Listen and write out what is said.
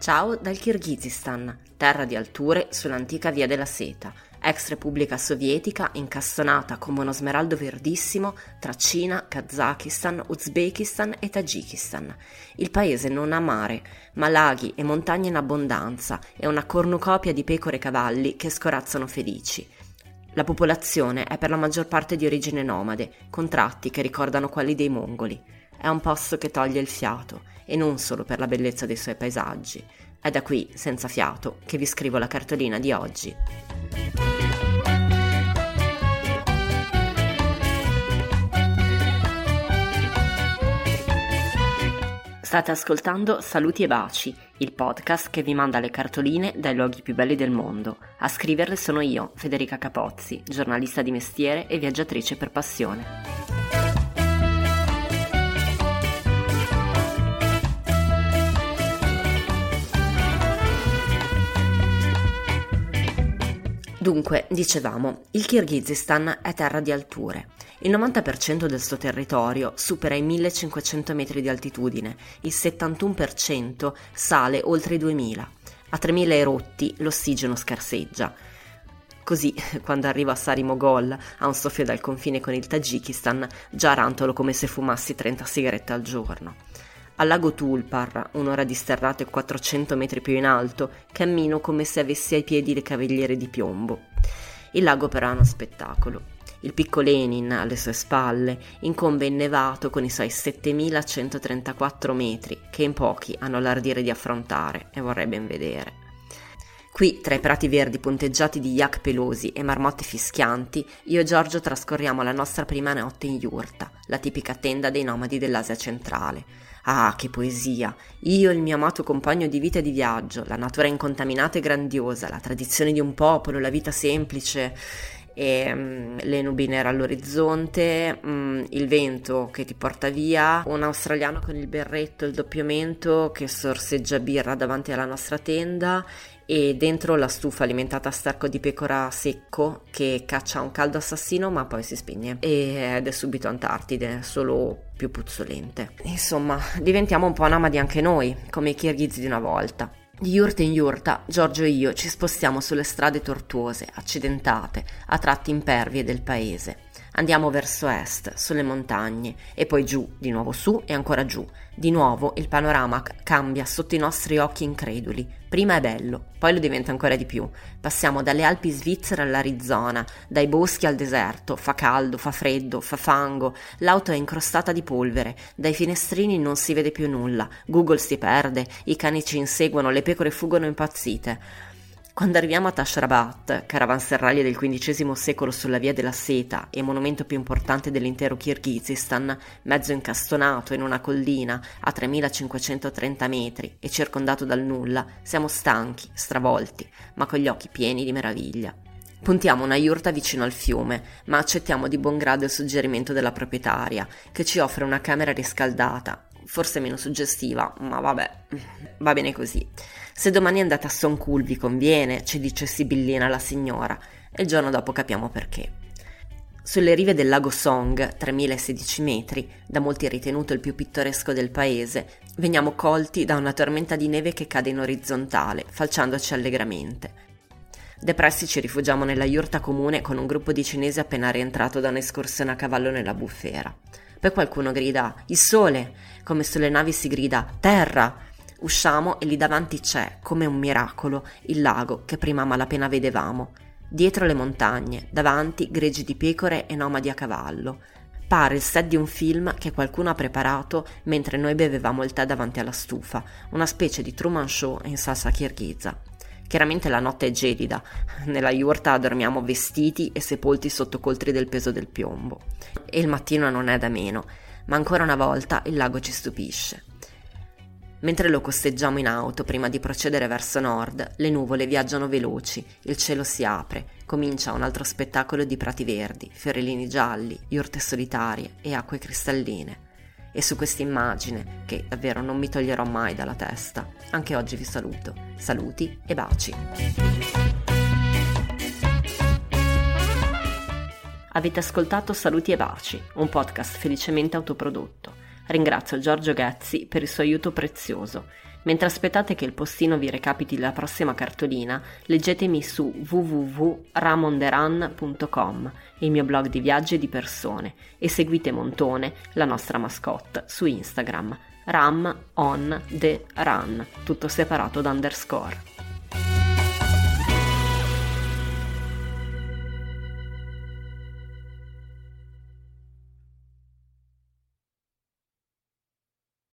Ciao dal Kirghizistan, terra di alture sull'antica via della seta, ex Repubblica Sovietica incastonata come uno smeraldo verdissimo tra Cina, Kazakistan, Uzbekistan e Tagikistan. Il paese non ha mare, ma laghi e montagne in abbondanza e una cornucopia di pecore e cavalli che scorazzano felici. La popolazione è per la maggior parte di origine nomade, con tratti che ricordano quelli dei mongoli. È un posto che toglie il fiato, e non solo per la bellezza dei suoi paesaggi. È da qui, senza fiato, che vi scrivo la cartolina di oggi. State ascoltando Saluti e Baci, il podcast che vi manda le cartoline dai luoghi più belli del mondo. A scriverle sono io, Federica Capozzi, giornalista di mestiere e viaggiatrice per passione. Dunque, dicevamo, il Kirghizistan è terra di alture. Il 90% del suo territorio supera i 1500 metri di altitudine, il 71% sale oltre i 2000. A 3000 erotti l'ossigeno scarseggia. Così, quando arrivo a Sari Mogol, a un soffio dal confine con il Tagikistan, già rantolo come se fumassi 30 sigarette al giorno. Al lago Tulpar, un'ora di sterrato e 400 metri più in alto, cammino come se avessi ai piedi le cavigliere di piombo. Il lago però è uno spettacolo. Il picco Lenin, alle sue spalle, incombe innevato con i suoi 7134 metri, che in pochi hanno l'ardire di affrontare e vorrei ben vedere. Qui, tra i prati verdi punteggiati di yak pelosi e marmotte fischianti, io e Giorgio trascorriamo la nostra prima notte in yurta, la tipica tenda dei nomadi dell'Asia centrale. Ah, che poesia! Io, il mio amato compagno di vita e di viaggio, la natura incontaminata e grandiosa, la tradizione di un popolo, la vita semplice e um, le nubi nere all'orizzonte, um, il vento che ti porta via, un australiano con il berretto, il doppiamento che sorseggia birra davanti alla nostra tenda e dentro la stufa alimentata a sterco di pecora secco che caccia un caldo assassino ma poi si spegne ed è subito Antartide, solo più puzzolente. Insomma, diventiamo un po' nomadi anche noi, come i kirghizi di una volta. Di yurta in yurta, Giorgio e io ci spostiamo sulle strade tortuose, accidentate, a tratti impervie del paese. Andiamo verso est, sulle montagne, e poi giù, di nuovo su e ancora giù. Di nuovo il panorama cambia sotto i nostri occhi increduli. Prima è bello, poi lo diventa ancora di più. Passiamo dalle Alpi svizzere all'Arizona, dai boschi al deserto, fa caldo, fa freddo, fa fango, l'auto è incrostata di polvere, dai finestrini non si vede più nulla, Google si perde, i cani ci inseguono, le pecore fuggono impazzite. Quando arriviamo a Tashrabat, caravanserraglio del XV secolo sulla via della seta e monumento più importante dell'intero Kirghizistan, mezzo incastonato in una collina a 3530 metri e circondato dal nulla, siamo stanchi, stravolti, ma con gli occhi pieni di meraviglia. Puntiamo una yurta vicino al fiume, ma accettiamo di buon grado il suggerimento della proprietaria, che ci offre una camera riscaldata, forse meno suggestiva, ma vabbè, va bene così. Se domani andate a Soncool vi conviene, ci dice sibillina la signora, e il giorno dopo capiamo perché. Sulle rive del lago Song, 3016 metri, da molti ritenuto il più pittoresco del paese, veniamo colti da una tormenta di neve che cade in orizzontale, falciandoci allegramente. Depressi ci rifugiamo nella yurta comune con un gruppo di cinesi appena rientrato da un'escursione a cavallo nella bufera. Poi qualcuno grida Il sole, come sulle navi si grida Terra. Usciamo e lì davanti c'è, come un miracolo, il lago che prima malapena vedevamo. Dietro le montagne, davanti greggi di pecore e nomadi a cavallo. Pare il set di un film che qualcuno ha preparato mentre noi bevevamo il tè davanti alla stufa, una specie di Truman Show in salsa kirghiza. Chiaramente la notte è gelida, nella yurta dormiamo vestiti e sepolti sotto coltri del peso del piombo. E il mattino non è da meno, ma ancora una volta il lago ci stupisce. Mentre lo costeggiamo in auto prima di procedere verso nord, le nuvole viaggiano veloci, il cielo si apre, comincia un altro spettacolo di prati verdi, fiorellini gialli, yurte solitarie e acque cristalline e su questa immagine, che davvero non mi toglierò mai dalla testa, anche oggi vi saluto. Saluti e baci. Avete ascoltato Saluti e Baci, un podcast felicemente autoprodotto. Ringrazio Giorgio Ghezzi per il suo aiuto prezioso. Mentre aspettate che il postino vi recapiti la prossima cartolina, leggetemi su www.ramonderan.com, il mio blog di viaggi e di persone, e seguite Montone, la nostra mascotte, su Instagram, ram on the run, tutto separato da underscore.